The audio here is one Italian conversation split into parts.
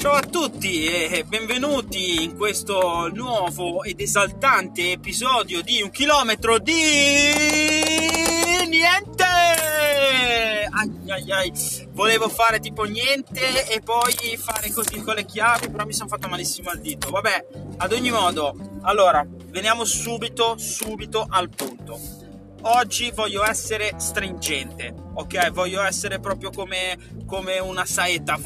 Ciao a tutti e benvenuti in questo nuovo ed esaltante episodio di un chilometro di niente. Ai ai ai, volevo fare tipo niente e poi fare così con le chiavi, però mi sono fatto malissimo al dito. Vabbè, ad ogni modo, allora, veniamo subito, subito al punto. Oggi voglio essere stringente, ok? Voglio essere proprio come, come una saetta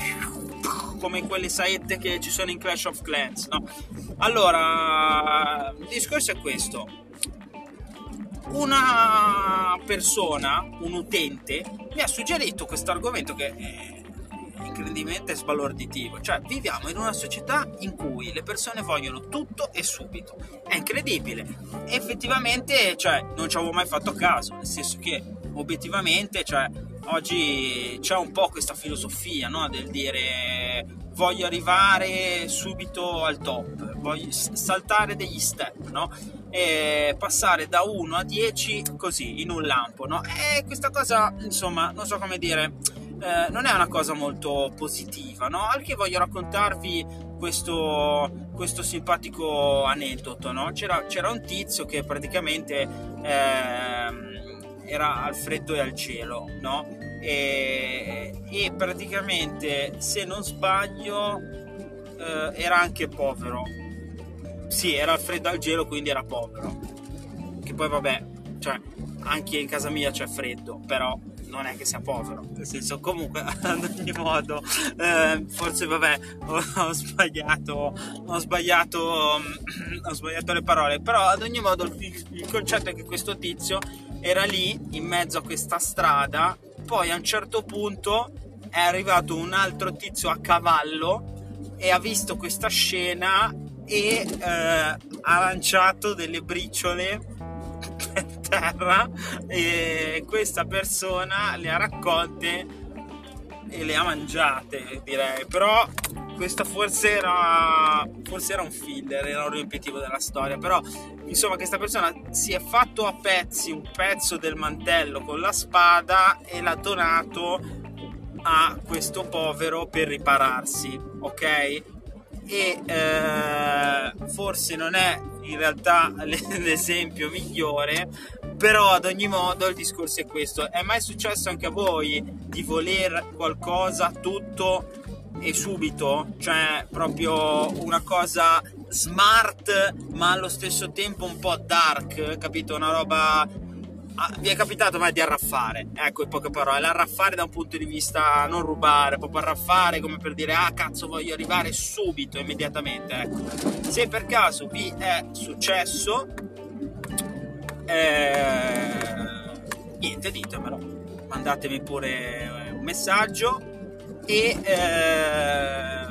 come quelle saette che ci sono in Clash of Clans, no? Allora, il discorso è questo. Una persona, un utente, mi ha suggerito questo argomento che è incredibilmente sbalorditivo. Cioè, viviamo in una società in cui le persone vogliono tutto e subito. È incredibile. Effettivamente, cioè, non ci avevo mai fatto caso, nel senso che obiettivamente, cioè, oggi c'è un po' questa filosofia no? del dire voglio arrivare subito al top, voglio saltare degli step, no? E passare da 1 a 10 così in un lampo, no? E questa cosa, insomma, non so come dire, eh, non è una cosa molto positiva, no? Al che voglio raccontarvi questo, questo simpatico aneddoto, no? C'era, c'era, un tizio che praticamente eh, era al freddo e al cielo, no? E, e praticamente, se non sbaglio, eh, era anche povero. Sì, era al freddo e al gelo, quindi era povero. Che poi vabbè, cioè, anche in casa mia c'è freddo, però non è che sia povero, nel senso comunque ad ogni modo eh, forse vabbè ho, ho, sbagliato ho sbagliato ho sbagliato le parole però ad ogni modo il, il concetto è che questo tizio era lì in mezzo a questa strada, poi a un certo punto è arrivato un altro tizio a cavallo e ha visto questa scena e eh, ha lanciato delle briciole per terra. E questa persona le ha raccolte e le ha mangiate direi. Però questa forse era, forse era un filler, era un riempitivo della storia, però insomma questa persona si è fatto a pezzi un pezzo del mantello con la spada e l'ha donato a questo povero per ripararsi, ok? E eh, forse non è in realtà l'esempio migliore, però ad ogni modo il discorso è questo. È mai successo anche a voi di voler qualcosa tutto e subito, cioè proprio una cosa smart ma allo stesso tempo un po' dark, capito? Una roba Ah, vi è capitato mai di arraffare? Ecco, in poche parole, l'arraffare da un punto di vista non rubare, proprio arraffare come per dire ah cazzo voglio arrivare subito, immediatamente. Ecco. Se per caso vi è successo, eh, niente, ditemelo. Mandatemi pure un messaggio e eh,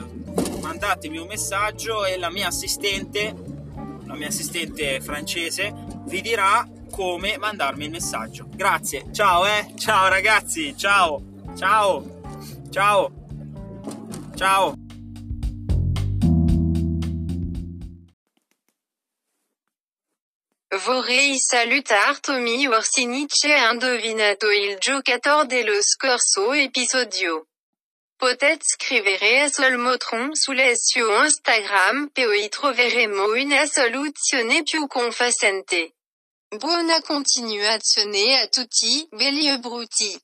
mandatemi un messaggio e la mia assistente, la mia assistente francese, vi dirà come mandarmi il messaggio. Grazie, ciao eh, ciao ragazzi, ciao, ciao, ciao, ciao. Vorrei salutar Tommy Orsini c'è indovinato il giocatore dello scorso episodio. Peut-être scrivere sul motron sulle su Instagram poi troveremo una soluzione più confacente. Buona continuazione a tutti, belli e bruti.